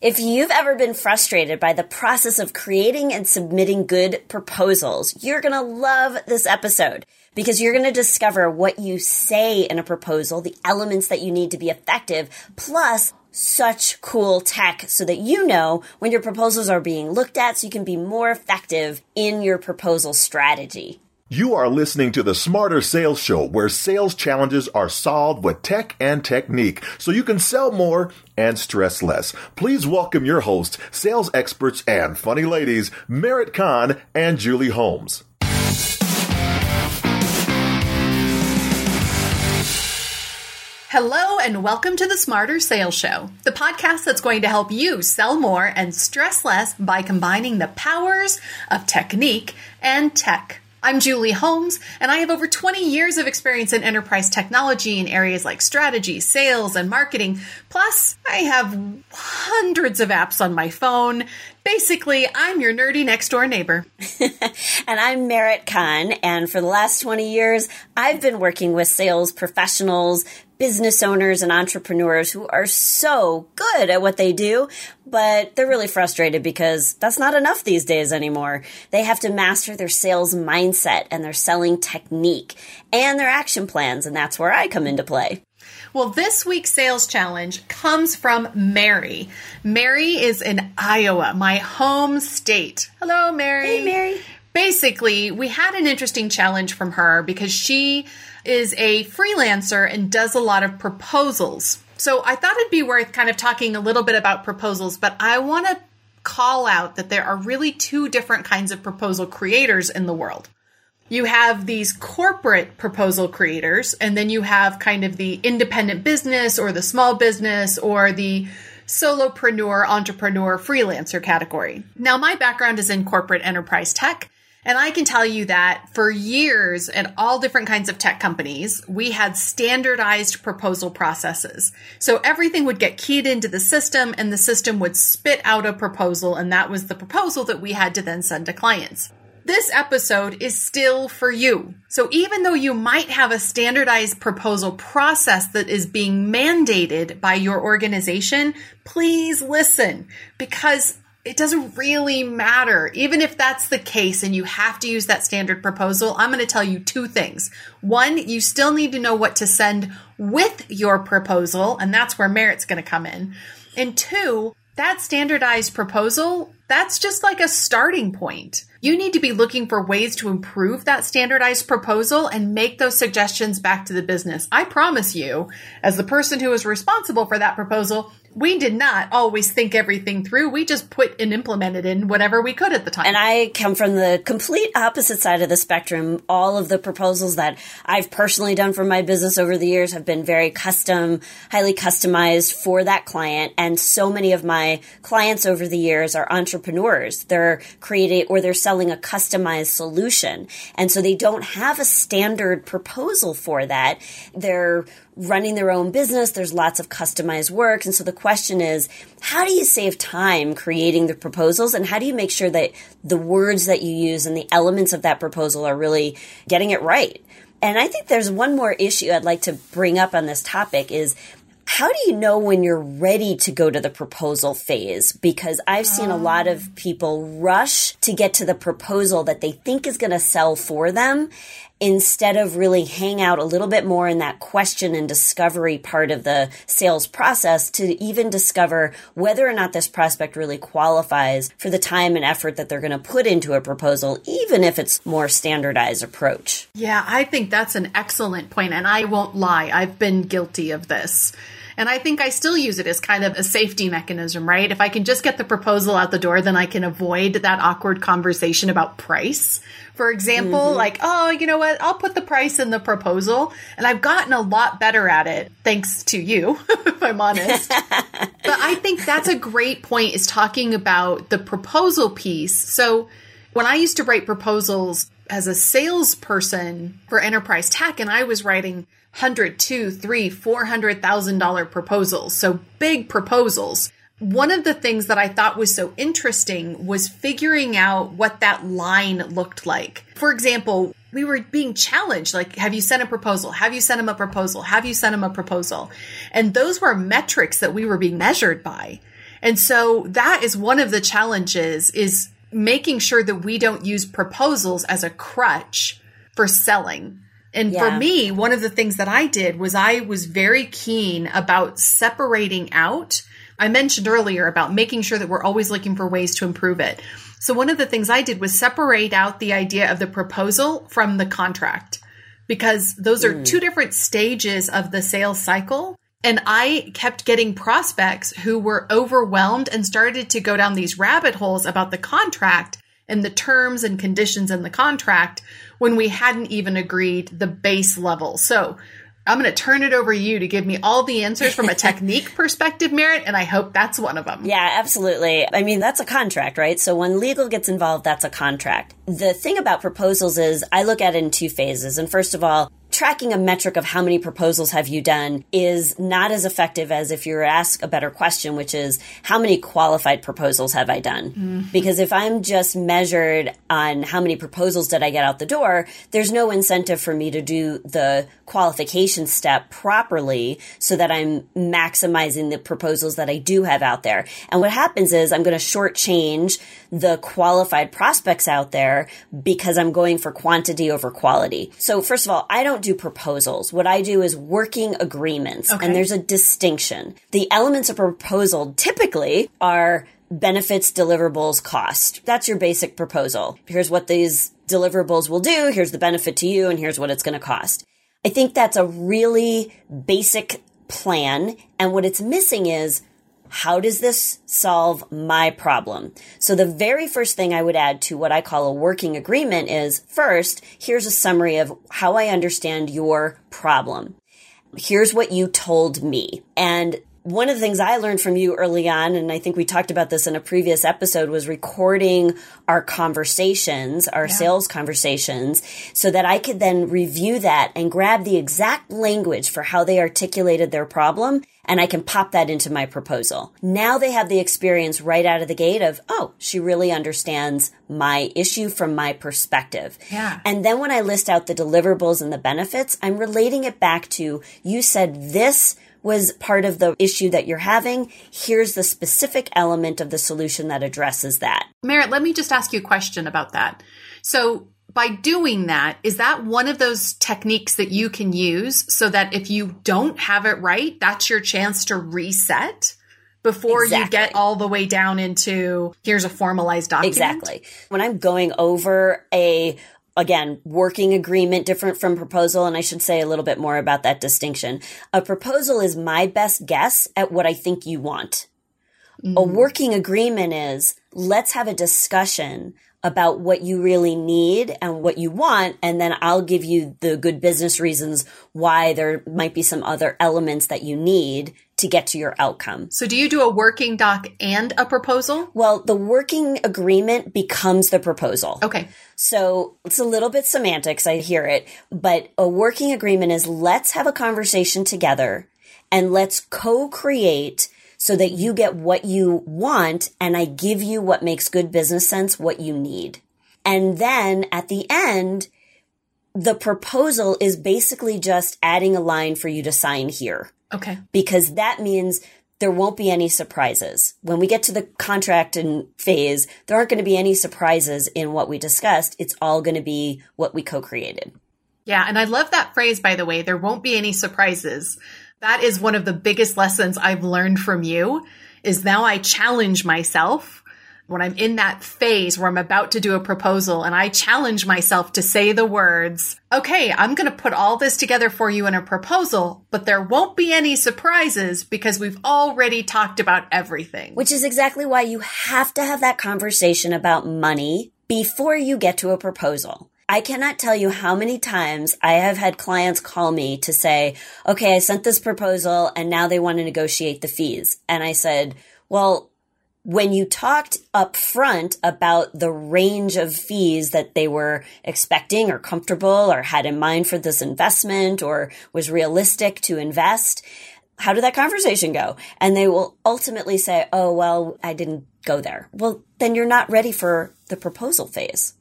If you've ever been frustrated by the process of creating and submitting good proposals, you're going to love this episode because you're going to discover what you say in a proposal, the elements that you need to be effective, plus such cool tech so that you know when your proposals are being looked at so you can be more effective in your proposal strategy. You are listening to the Smarter Sales Show, where sales challenges are solved with tech and technique so you can sell more and stress less. Please welcome your hosts, sales experts and funny ladies, Merit Kahn and Julie Holmes. Hello, and welcome to the Smarter Sales Show, the podcast that's going to help you sell more and stress less by combining the powers of technique and tech. I'm Julie Holmes, and I have over 20 years of experience in enterprise technology in areas like strategy, sales, and marketing. Plus, I have hundreds of apps on my phone. Basically, I'm your nerdy next door neighbor. and I'm Merit Kahn, and for the last 20 years, I've been working with sales professionals, business owners and entrepreneurs who are so good at what they do, but they're really frustrated because that's not enough these days anymore. They have to master their sales mindset and their selling technique and their action plans, and that's where I come into play. Well, this week's sales challenge comes from Mary. Mary is in Iowa, my home state. Hello, Mary. Hey, Mary. Basically, we had an interesting challenge from her because she is a freelancer and does a lot of proposals. So I thought it'd be worth kind of talking a little bit about proposals, but I want to call out that there are really two different kinds of proposal creators in the world. You have these corporate proposal creators, and then you have kind of the independent business or the small business or the solopreneur, entrepreneur, freelancer category. Now, my background is in corporate enterprise tech. And I can tell you that for years at all different kinds of tech companies, we had standardized proposal processes. So everything would get keyed into the system and the system would spit out a proposal. And that was the proposal that we had to then send to clients. This episode is still for you. So even though you might have a standardized proposal process that is being mandated by your organization, please listen because it doesn't really matter. Even if that's the case and you have to use that standard proposal, I'm going to tell you two things. One, you still need to know what to send with your proposal, and that's where Merit's going to come in. And two, that standardized proposal, that's just like a starting point. You need to be looking for ways to improve that standardized proposal and make those suggestions back to the business. I promise you, as the person who is responsible for that proposal, we did not always think everything through. We just put and implemented in whatever we could at the time. And I come from the complete opposite side of the spectrum. All of the proposals that I've personally done for my business over the years have been very custom, highly customized for that client. And so many of my clients over the years are entrepreneurs. They're creating or they're selling a customized solution. And so they don't have a standard proposal for that. They're running their own business. There's lots of customized work. And so the question is, how do you save time creating the proposals and how do you make sure that the words that you use and the elements of that proposal are really getting it right? And I think there's one more issue I'd like to bring up on this topic is how do you know when you're ready to go to the proposal phase? Because I've seen a lot of ah. people rush to get to the proposal that they think is going to sell for them instead of really hang out a little bit more in that question and discovery part of the sales process to even discover whether or not this prospect really qualifies for the time and effort that they're going to put into a proposal, even if it's more standardized approach. Yeah, I think that's an excellent point, and I won't lie, I've been guilty of this. And I think I still use it as kind of a safety mechanism, right? If I can just get the proposal out the door, then I can avoid that awkward conversation about price. For example, mm-hmm. like, oh, you know what? I'll put the price in the proposal. And I've gotten a lot better at it thanks to you, if I'm honest. but I think that's a great point is talking about the proposal piece. So when I used to write proposals as a salesperson for enterprise tech and I was writing hundred, two, three, four hundred thousand dollar proposals. So big proposals. One of the things that I thought was so interesting was figuring out what that line looked like. For example, we were being challenged like, have you sent a proposal? Have you sent him a proposal? Have you sent him a proposal? And those were metrics that we were being measured by. And so that is one of the challenges is making sure that we don't use proposals as a crutch for selling. And Yeah. for me, one of the things that I did was I was very keen about separating out. I mentioned earlier about making sure that we're always looking for ways to improve it. So one of the things I did was separate out the idea of the proposal from the contract because those are mm. two different stages of the sales cycle. And I kept getting prospects who were overwhelmed and started to go down these rabbit holes about the contract and the terms and conditions in the contract when we hadn't even agreed the base level. So I'm going to turn it over to you to give me all the answers from a technique perspective, Merit, and I hope that's one of them. Yeah, absolutely. I mean, that's a contract, right? So when legal gets involved, that's a contract. The thing about proposals is I look at it in two phases. And first of all, tracking a metric of how many proposals have you done is not as effective as if you were asked a better question, which is how many qualified proposals have I done? Mm-hmm. Because if I'm just measured on how many proposals did I get out the door, there's no incentive for me to do the qualification step properly so that I'm maximizing the proposals that I do have out there. And what happens is I'm going to shortchange the qualified prospects out there because I'm going for quantity over quality. So first of all, I don't do proposals. What I do is working agreements Okay. and there's a distinction. The elements of proposal typically are benefits, deliverables, cost. That's your basic proposal. Here's what these deliverables will do. Here's the benefit to you and here's what it's going to cost. I think that's a really basic plan. And what it's missing is how does this solve my problem? So the very first thing I would add to what I call a working agreement is first, here's a summary of how I understand your problem. Here's what you told me. And one of the things I learned from you early on, and I think we talked about this in a previous episode, was recording our conversations, our sales conversations, so that I could then review that and grab the exact language for how they articulated their problem and I can pop that into my proposal. Now they have the experience right out of the gate of, oh, she really understands my issue from my perspective. Yeah. And then when I list out the deliverables and the benefits, I'm relating it back to you said this was part of the issue that you're having. Here's the specific element of the solution that addresses that. Merit, let me just ask you a question about that. So, by doing that, is that one of those techniques that you can use so that if you don't have it right, that's your chance to reset before you get all the way down into here's a formalized document? Exactly. When I'm going over a again, working agreement different from proposal and I should say a little bit more about that distinction. A proposal is my best guess at what I think you want. A mm-hmm. working agreement is let's have a discussion about what you really need and what you want and then I'll give you the good business reasons why there might be some other elements that you need to get to your outcome. So, do you do a working doc and a proposal? Well, the working agreement becomes the proposal. Okay. So it's a little bit semantics. I hear it, but a working agreement is let's have a conversation together and let's co-create so that you get what you want and I give you what makes good business sense, what you need. And then at the end, the proposal is basically just adding a line for you to sign here Okay. because that means there won't be any surprises. When we get to the contract and phase, there aren't going to be any surprises in what we discussed. It's all going to be what we co-created. Yeah, and I love that phrase, by the way. There won't be any surprises. That is one of the biggest lessons I've learned from you is now I challenge myself when I'm in that phase where I'm about to do a proposal and I challenge myself to say the words, okay, I'm going to put all this together for you in a proposal, but there won't be any surprises because we've already talked about everything. Which is exactly why you have to have that conversation about money before you get to a proposal. I cannot tell you how many times I have had clients call me to say, okay, I sent this proposal and now they want to negotiate the fees. And I said, well, when you talked up front about the range of fees that they were expecting or comfortable or had in mind for this investment or was realistic to invest, how did that conversation go? And they will ultimately say, oh, well, I didn't go there. Well, then you're not ready for the proposal phase.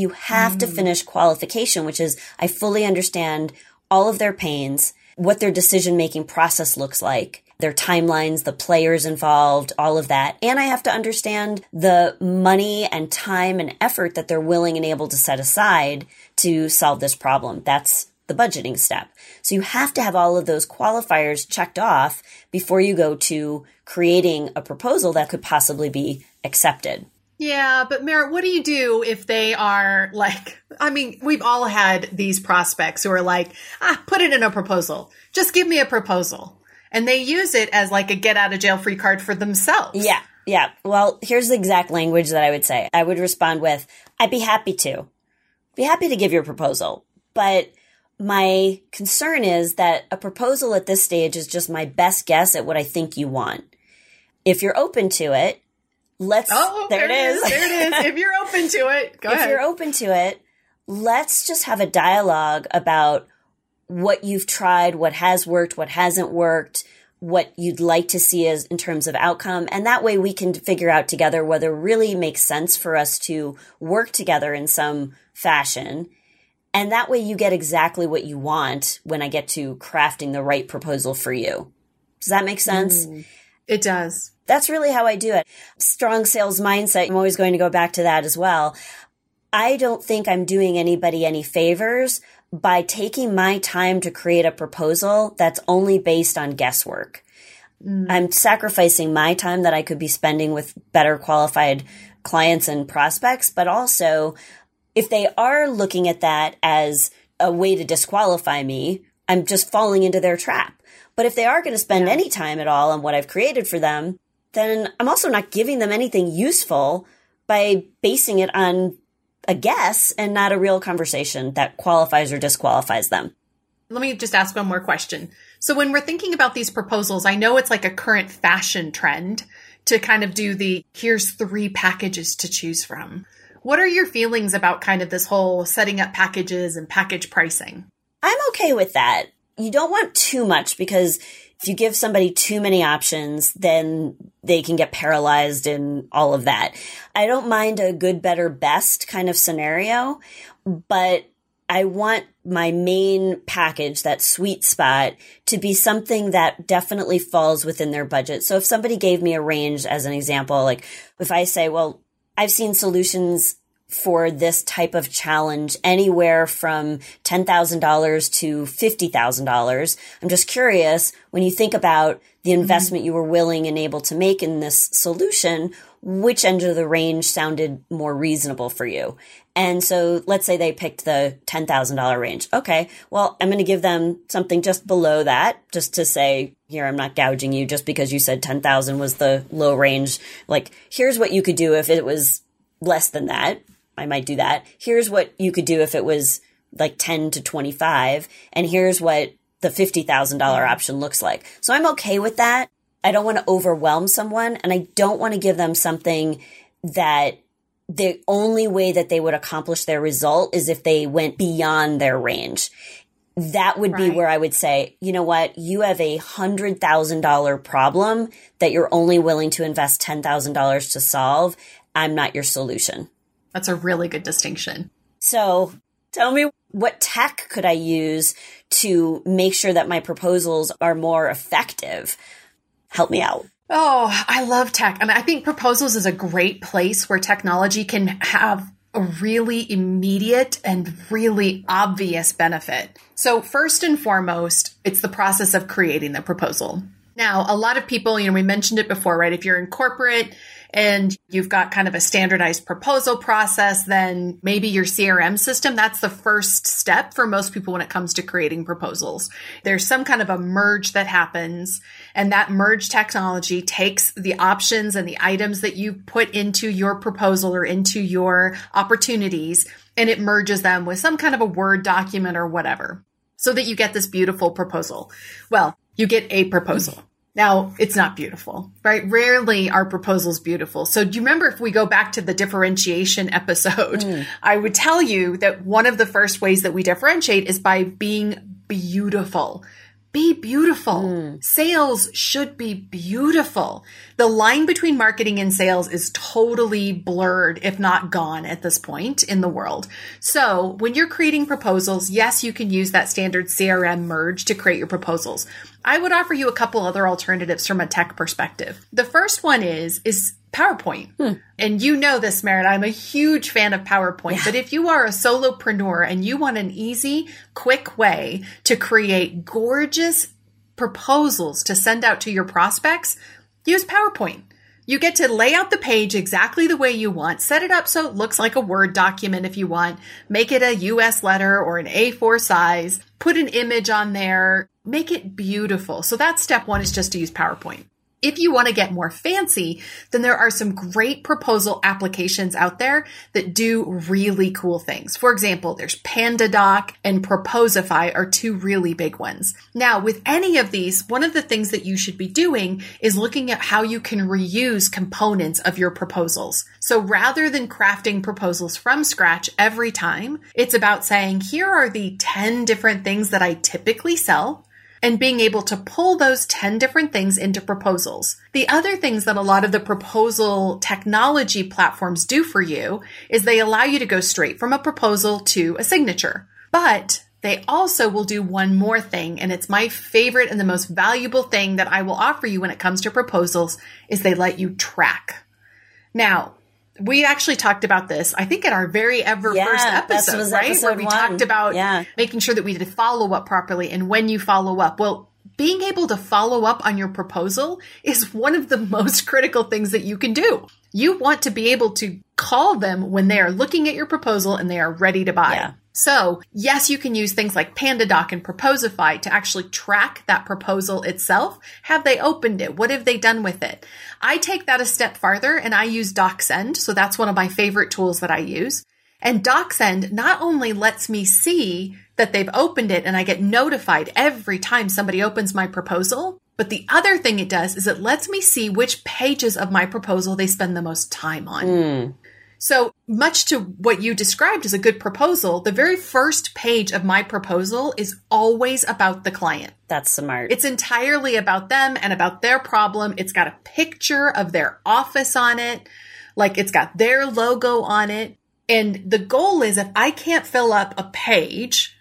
You have to mm. finish qualification, which is I fully understand all of their pains, what their decision making process looks like. their timelines, the players involved, all of that. And I have to understand the money and time and effort that they're willing and able to set aside to solve this problem. That's the budgeting step. So you have to have all of those qualifiers checked off before you go to creating a proposal that could possibly be accepted. Yeah, but Merit, what do you do if they are like, I mean, we've all had these prospects who are like, ah, put it in a proposal. Just give me a proposal. And they use it as like a get out of jail free card for themselves. Yeah. Yeah. Well, here's the exact language that I would say. I would respond with, I'd be happy to. Be happy to give your proposal. But my concern is that a proposal at this stage is just my best guess at what I think you want. If you're open to it, let's. Oh, there, there it is. There it is. if you're open to it, go if ahead. If you're open to it, let's just have a dialogue about what you've tried, what has worked, what hasn't worked, what you'd like to see as in terms of outcome. And that way we can figure out together whether it really makes sense for us to work together in some fashion. And that way you get exactly what you want when I get to crafting the right proposal for you. Does that make sense? Mm, it does. That's really how I do it. Strong sales mindset. I'm always going to go back to that as well. I don't think I'm doing anybody any favors by taking my time to create a proposal that's only based on guesswork. Mm. I'm sacrificing my time that I could be spending with better qualified clients and prospects, but also if they are looking at that as a way to disqualify me, I'm just falling into their trap. But if they are going to spend yeah. any time at all on what I've created for them, then I'm also not giving them anything useful by basing it on a guess and not a real conversation that qualifies or disqualifies them. Let me just ask one more question. So when we're thinking about these proposals, I know it's like a current fashion trend to kind of do the here's three packages to choose from. What are your feelings about kind of this whole setting up packages and package pricing? I'm okay with that. You don't want too much because if you give somebody too many options, then they can get paralyzed and all of that. I don't mind a good, better, best kind of scenario, but I want my main package, that sweet spot, to be something that definitely falls within their budget. So if somebody gave me a range as an example, like if I say, well, I've seen solutions for this type of challenge anywhere from $10,000 to $50,000. I'm just curious when you think about the mm-hmm. investment mm-hmm. you were willing and able to make in this solution, which end of the range sounded more reasonable for you? And so let's say they picked the $10,000 range. Okay. Well, I'm going to give them something just below that just to say, here, I'm not gouging you just because you said 10,000 was the low range. Like, here's what you could do if it was less than that. I might do that. Here's what you could do if it was like 10 to 25. And here's what the $50,000 option looks like. So I'm okay with that. I don't want to overwhelm someone and I don't want to give them something that the only way that they would accomplish their result is if they went beyond their range. That would right. be where I would say, you know what? You have a hundred thousand dollar problem that you're only willing to invest ten thousand dollars to solve. I'm not your solution. That's a really good distinction. So tell me what tech could I use to make sure that my proposals are more effective? Help me out. Oh, I love tech. I mean, I think proposals is a great place where technology can have a really immediate and really obvious benefit. So first and foremost, it's the process of creating the proposal. Now, a lot of people, you know, we mentioned it before, right? If you're in corporate, and you've got kind of a standardized proposal process, then maybe your CRM system, that's the first step for most people when it comes to creating proposals. There's some kind of a merge that happens and that merge technology takes the options and the items that you put into your proposal or into your opportunities and it merges them with some kind of a Word document or whatever so that you get this beautiful proposal. Well, you get a proposal. Now, it's not beautiful, right? Rarely are proposals beautiful. So do you remember if we go back to the differentiation episode, mm. I would tell you that one of the first ways that we differentiate is by being beautiful. Be beautiful. Mm. Sales should be beautiful. The line between marketing and sales is totally blurred, if not gone at this point in the world. So when you're creating proposals, yes, you can use that standard CRM merge to create your proposals. I would offer you a couple other alternatives from a tech perspective. The first one is, is PowerPoint. Hmm. And you know this, Merritt. I'm a huge fan of PowerPoint. Yeah. But if you are a solopreneur and you want an easy, quick way to create gorgeous proposals to send out to your prospects, use PowerPoint. You get to lay out the page exactly the way you want, set it up so it looks like a Word document if you want, make it a US letter or an A4 size, put an image on there, make it beautiful. So that's step one is just to use PowerPoint. If you want to get more fancy, then there are some great proposal applications out there that do really cool things. For example, there's PandaDoc and Proposify are two really big ones. Now, with any of these, one of the things that you should be doing is looking at how you can reuse components of your proposals. So rather than crafting proposals from scratch every time, it's about saying, here are the 10 different things that I typically sell and being able to pull those 10 different things into proposals. The other things that a lot of the proposal technology platforms do for you is they allow you to go straight from a proposal to a signature. But they also will do one more thing, and it's my favorite and the most valuable thing that I will offer you when it comes to proposals is they let you track. Now, we actually talked about this, I think, in our very ever yeah, first episode, right? Episode Where we one. talked about yeah. making sure that we did follow up properly and when you follow up. Well, being able to follow up on your proposal is one of the most critical things that you can do. You want to be able to call them when they are looking at your proposal and they are ready to buy. Yeah. So, yes, you can use things like PandaDoc and Proposify to actually track that proposal itself. Have they opened it? What have they done with it? I take that a step farther and I use DocSend. So that's one of my favorite tools that I use. And DocSend not only lets me see that they've opened it and I get notified every time somebody opens my proposal, but the other thing it does is it lets me see which pages of my proposal they spend the most time on. Mm. So much to what you described as a good proposal, the very first page of my proposal is always about the client. That's smart. It's entirely about them and about their problem. It's got a picture of their office on it. Like it's got their logo on it. And the goal is if I can't fill up a page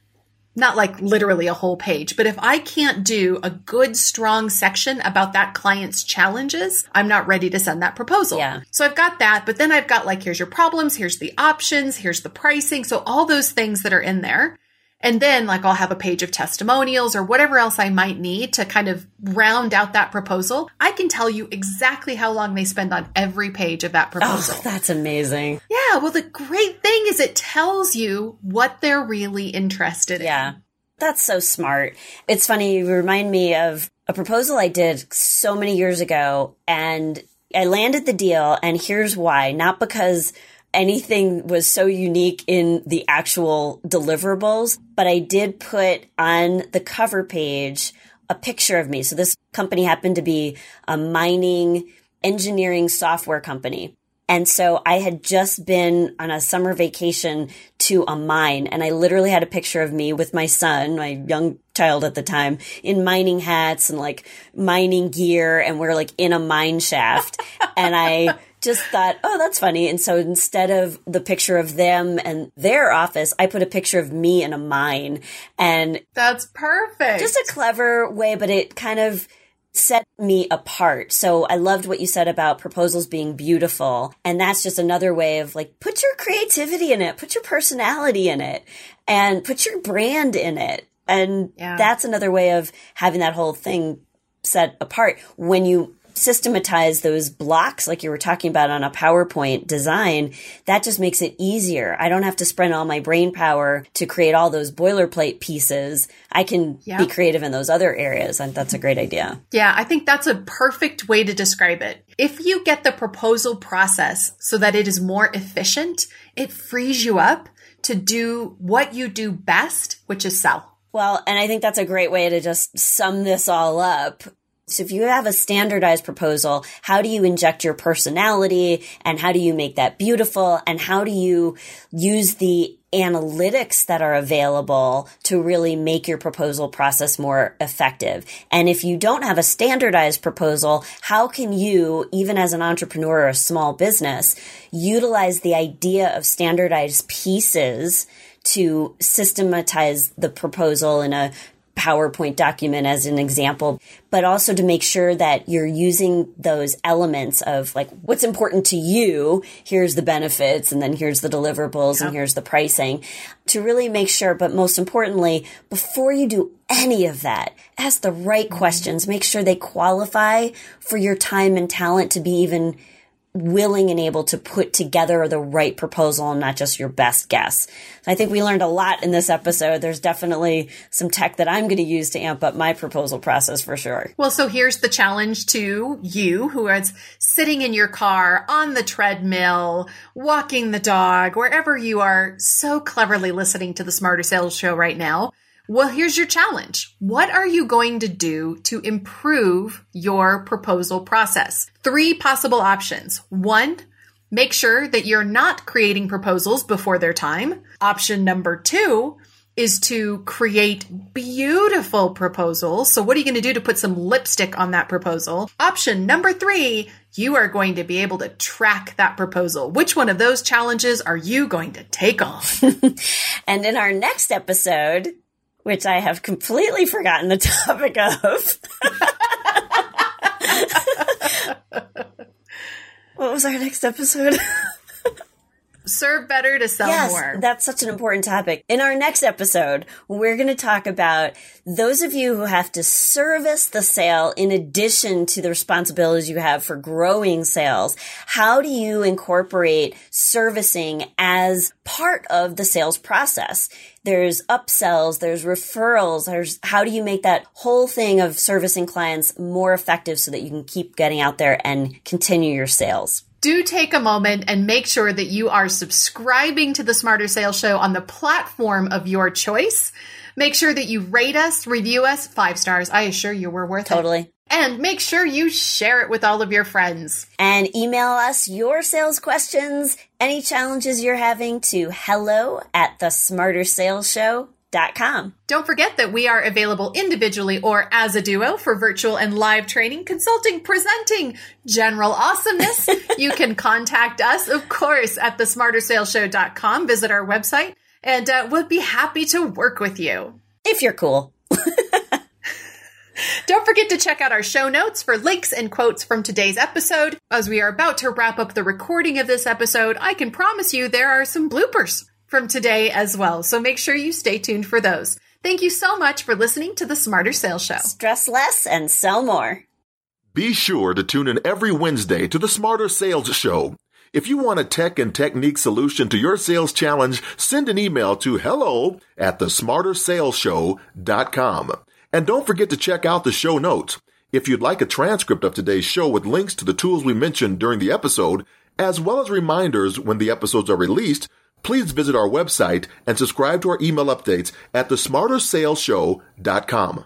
not like literally a whole page, but if I can't do a good, strong section about that client's challenges, I'm not ready to send that proposal. Yeah. So I've got that, but then I've got like, here's your problems, here's the options, here's the pricing. So all those things that are in there. And then like I'll have a page of testimonials or whatever else I might need to kind of round out that proposal. I can tell you exactly how long they spend on every page of that oh, proposal. Oh, that's amazing. Yeah. Well, the great thing is it tells you what they're really interested yeah. in. Yeah. That's so smart. It's funny. You remind me of a proposal I did so many years ago and I landed the deal. And here's why. Not because anything was so unique in the actual deliverables, but I did put on the cover page a picture of me. So this company happened to be a mining engineering software company. And so I had just been on a summer vacation to a mine and I literally had a picture of me with my son, my young child at the time, in mining hats and like mining gear and we're like in a mine shaft. and I just thought, oh, that's funny. And so instead of the picture of them and their office, I put a picture of me in a mine. And that's perfect. Just a clever way, but it kind of set me apart. So I loved what you said about proposals being beautiful. And that's just another way of like, put your creativity in it, put your personality in it, and put your brand in it. And yeah. that's another way of having that whole thing set apart. When you systematize those blocks like you were talking about on a PowerPoint design, that just makes it easier. I don't have to spend all my brain power to create all those boilerplate pieces. I can yeah. be creative in those other areas. And that's a great idea. Yeah, I think that's a perfect way to describe it. If you get the proposal process so that it is more efficient, it frees you up to do what you do best, which is sell. Well, and I think that's a great way to just sum this all up So if you have a standardized proposal, how do you inject your personality and how do you make that beautiful and how do you use the analytics that are available to really make your proposal process more effective. And if you don't have a standardized proposal, how can you, even as an entrepreneur or a small business, utilize the idea of standardized pieces to systematize the proposal in a PowerPoint document as an example, but also to make sure that you're using those elements of like what's important to you. Here's the benefits and then here's the deliverables yep. and here's the pricing to really make sure. But most importantly, before you do any of that, ask the right mm-hmm. questions. Make sure they qualify for your time and talent to be even willing and able to put together the right proposal and not just your best guess. I think we learned a lot in this episode. There's definitely some tech that I'm going to use to amp up my proposal process for sure. Well, so here's the challenge to you who is sitting in your car on the treadmill, walking the dog, wherever you are so cleverly listening to the Smarter Sales Show right now. Well, here's your challenge. What are you going to do to improve your proposal process? Three possible options. One, make sure that you're not creating proposals before their time. Option number two is to create beautiful proposals. So what are you going to do to put some lipstick on that proposal? Option number three, you are going to be able to track that proposal. Which one of those challenges are you going to take on? and in our next episode, which I have completely forgotten the topic of. what was our next episode? serve better to sell yes, more. That's such an important topic. In our next episode, we're going to talk about those of you who have to service the sale in addition to the responsibilities you have for growing sales. How do you incorporate servicing as part of the sales process? There's upsells, there's referrals, there's how do you make that whole thing of servicing clients more effective so that you can keep getting out there and continue your sales? Do take a moment and make sure that you are subscribing to the Smarter Sales Show on the platform of your choice. Make sure that you rate us, review us five stars. I assure you we're worth totally. it. Totally. And make sure you share it with all of your friends. And email us your sales questions, any challenges you're having to hello at the smarter sales show Com. Don't forget that we are available individually or as a duo for virtual and live training, consulting, presenting, general awesomeness. you can contact us, of course, at thesmartersaleshow.com. Visit our website and uh, we'll be happy to work with you. If you're cool. Don't forget to check out our show notes for links and quotes from today's episode. As we are about to wrap up the recording of this episode, I can promise you there are some bloopers from today as well. So make sure you stay tuned for those. Thank you so much for listening to the Smarter Sales Show. Stress less and sell more. Be sure to tune in every Wednesday to the Smarter Sales Show. If you want a tech and technique solution to your sales challenge, send an email to hello at thesmartersaleshow.com. And don't forget to check out the show notes. If you'd like a transcript of today's show with links to the tools we mentioned during the episode, as well as reminders when the episodes are released, Please visit our website and subscribe to our email updates at thesmartersaleshow.com.